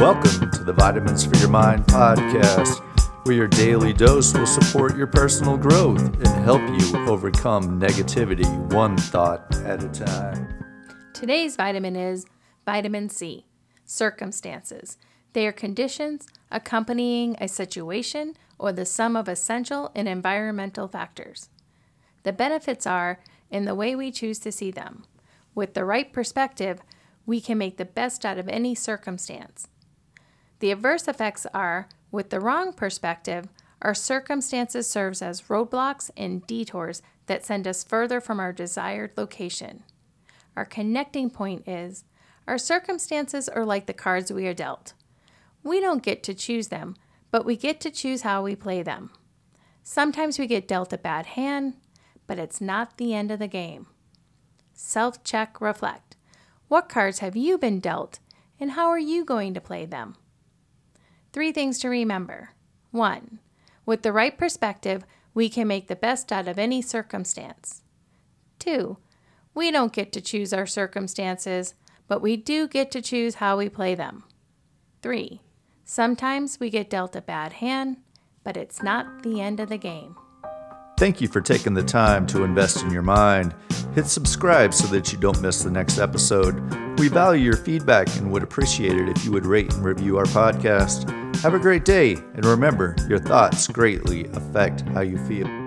Welcome to the Vitamins for Your Mind podcast, where your daily dose will support your personal growth and help you overcome negativity one thought at a time. Today's vitamin is vitamin C, circumstances. They are conditions accompanying a situation or the sum of essential and environmental factors. The benefits are in the way we choose to see them. With the right perspective, we can make the best out of any circumstance. The adverse effects are, with the wrong perspective, our circumstances serves as roadblocks and detours that send us further from our desired location. Our connecting point is our circumstances are like the cards we are dealt. We don't get to choose them, but we get to choose how we play them. Sometimes we get dealt a bad hand, but it's not the end of the game. Self check, reflect. What cards have you been dealt, and how are you going to play them? Three things to remember. One, with the right perspective, we can make the best out of any circumstance. Two, we don't get to choose our circumstances, but we do get to choose how we play them. Three, sometimes we get dealt a bad hand, but it's not the end of the game. Thank you for taking the time to invest in your mind. Hit subscribe so that you don't miss the next episode. We value your feedback and would appreciate it if you would rate and review our podcast. Have a great day, and remember, your thoughts greatly affect how you feel.